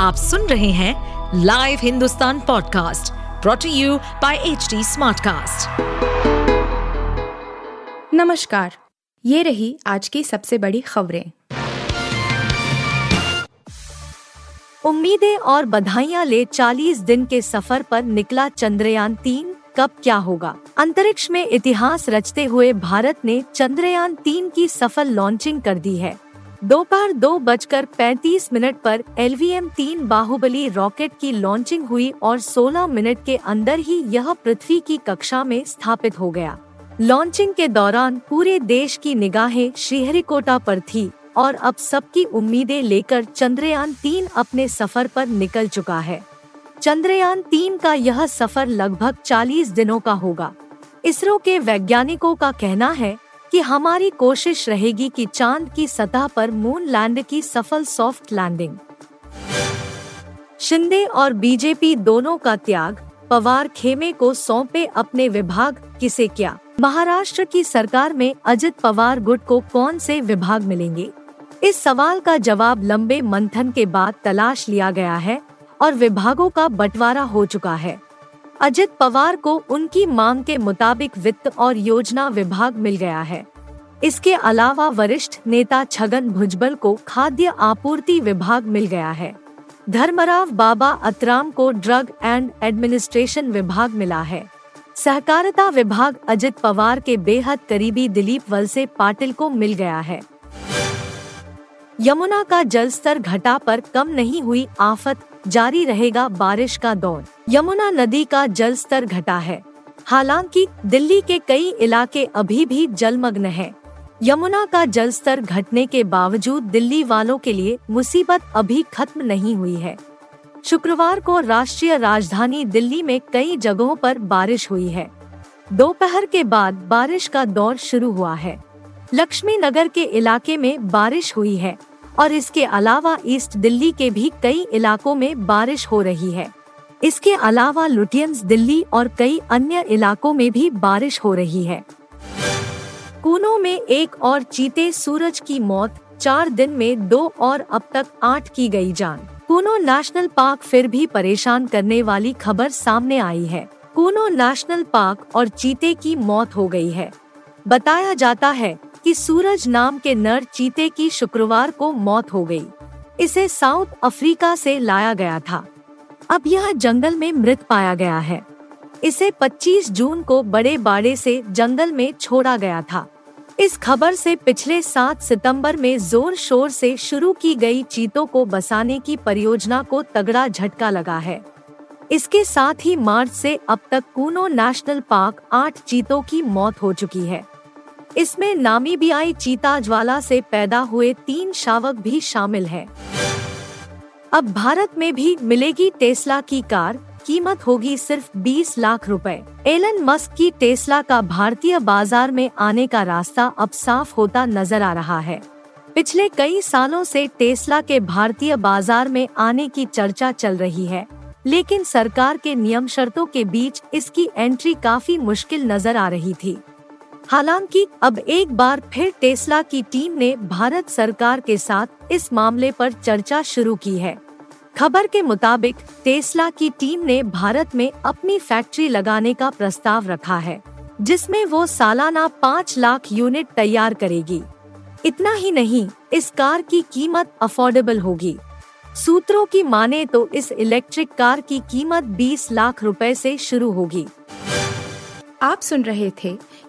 आप सुन रहे हैं live Hindustan podcast brought to you by H smartcast. नमस्कार, ये रही आज की सबसे बड़ी खबरें। उम्मीदें और बधाइयाँ ले 40 दिन के सफ़र पर निकला चंद्रयान तीन, कब क्या होगा? अंतरिक्ष में इतिहास रचते हुए भारत ने चंद्रयान तीन की सफल लॉन्चिंग कर दी है। दोपहर दो, दो बजकर पैंतीस मिनट पर एल वी एम तीन बाहुबली रॉकेट की लॉन्चिंग हुई और 16 मिनट के अंदर ही यह पृथ्वी की कक्षा में स्थापित हो गया। लॉन्चिंग के दौरान पूरे देश की निगाहें श्रीहरिकोटा पर थी और अब सबकी उम्मीदें लेकर चंद्रयान तीन अपने सफ़र पर निकल चुका है। चंद्रयान तीन का यह सफ़र लगभग 40 दिनों का होगा। इसरो के वैज्ञानिकों का कहना है कि हमारी कोशिश रहेगी कि चाँद की सतह पर मून लैंड की सफल सॉफ्ट लैंडिंग शिंदे और बीजेपी दोनों का त्याग, पवार खेमे को सौंपे अपने विभाग, किसे क्या? महाराष्ट्र की सरकार में अजित पवार गुट को कौन से विभाग मिलेंगे? इस सवाल का जवाब लंबे मंथन के बाद तलाश लिया गया है और विभागों का बंटवारा हो चुका है। अजित पवार को उनकी मांग के मुताबिक वित्त और योजना विभाग मिल गया है। इसके अलावा वरिष्ठ नेता छगन भुजबल को खाद्य आपूर्ति विभाग मिल गया है। धर्मराव बाबा अतराम को ड्रग एंड एडमिनिस्ट्रेशन विभाग मिला है। सहकारिता विभाग अजित पवार के बेहद करीबी दिलीप वलसे पाटिल को मिल गया है। यमुना का जलस्तर घटा पर कम नहीं हुई आफत, जारी रहेगा बारिश का दौर। यमुना नदी का जल स्तर घटा है। हालाँकि, दिल्ली के कई इलाके अभी भी जलमग्न हैं। यमुना का जल स्तर घटने के बावजूद दिल्ली वालों के लिए मुसीबत अभी खत्म नहीं हुई है। शुक्रवार को राष्ट्रीय राजधानी दिल्ली में कई जगहों पर बारिश हुई है। दोपहर के बाद बारिश का दौर शुरू हुआ है। लक्ष्मी नगर के इलाके में बारिश हुई है। और इसके अलावा ईस्ट दिल्ली के भी कई इलाकों में बारिश हो रही है। इसके अलावा लुटियंस दिल्ली और कई अन्य इलाकों में भी बारिश हो रही है। कूनो में एक और चीते सूरज की मौत, चार दिन में दो और अब तक आठ की गई जान। कूनो नेशनल पार्क फिर भी परेशान करने वाली खबर सामने आई है। कूनो नेशनल पार्क और चीते की मौत हो गई है। बताया जाता है कि सूरज नाम के नर चीते की शुक्रवार को मौत हो गई। इसे साउथ अफ्रीका से लाया गया था। अब यह जंगल में मृत पाया गया है। इसे 25 जून को बड़े बाड़े से जंगल में छोड़ा गया था। इस खबर से पिछले 7 सितंबर में ज़ोर शोर से शुरू की गई चीतों को बसाने की परियोजना को तगड़ा झटका लगा है। इसके साथ ही मार्च से अब तक कूनो नेशनल पार्क आठ चीतों की मौत हो चुकी है। इसमें नामीबियाई चीता ज्वाला से पैदा हुए तीन शावक भी शामिल हैं। अब भारत में भी मिलेगी टेस्ला की कार, कीमत होगी सिर्फ़ 20 लाख रुपए। एलन मस्क की टेस्ला का भारतीय बाज़ार में आने का रास्ता अब साफ़ होता नज़र आ रहा है पिछले कई सालों से टेस्ला के भारतीय बाज़ार में आने की चर्चा चल रही है, लेकिन सरकार के नियम शर्तों के बीच इसकी एंट्री काफ़ी मुश्किल नज़र आ रही थी हालाँकि, अब एक बार फिर टेस्ला की टीम ने भारत सरकार के साथ इस मामले पर चर्चा शुरू की है। खबर के मुताबिक, टेस्ला की टीम ने भारत में अपनी फैक्ट्री लगाने का प्रस्ताव रखा है, जिसमें वो सालाना पाँच लाख यूनिट तैयार करेगी। इतना ही नहीं, इस कार की कीमत अफोर्डेबल होगी। सूत्रों की माने तो इस इलेक्ट्रिक कार की कीमत 20 लाख रुपए से शुरू होगी। आप सुन रहे थे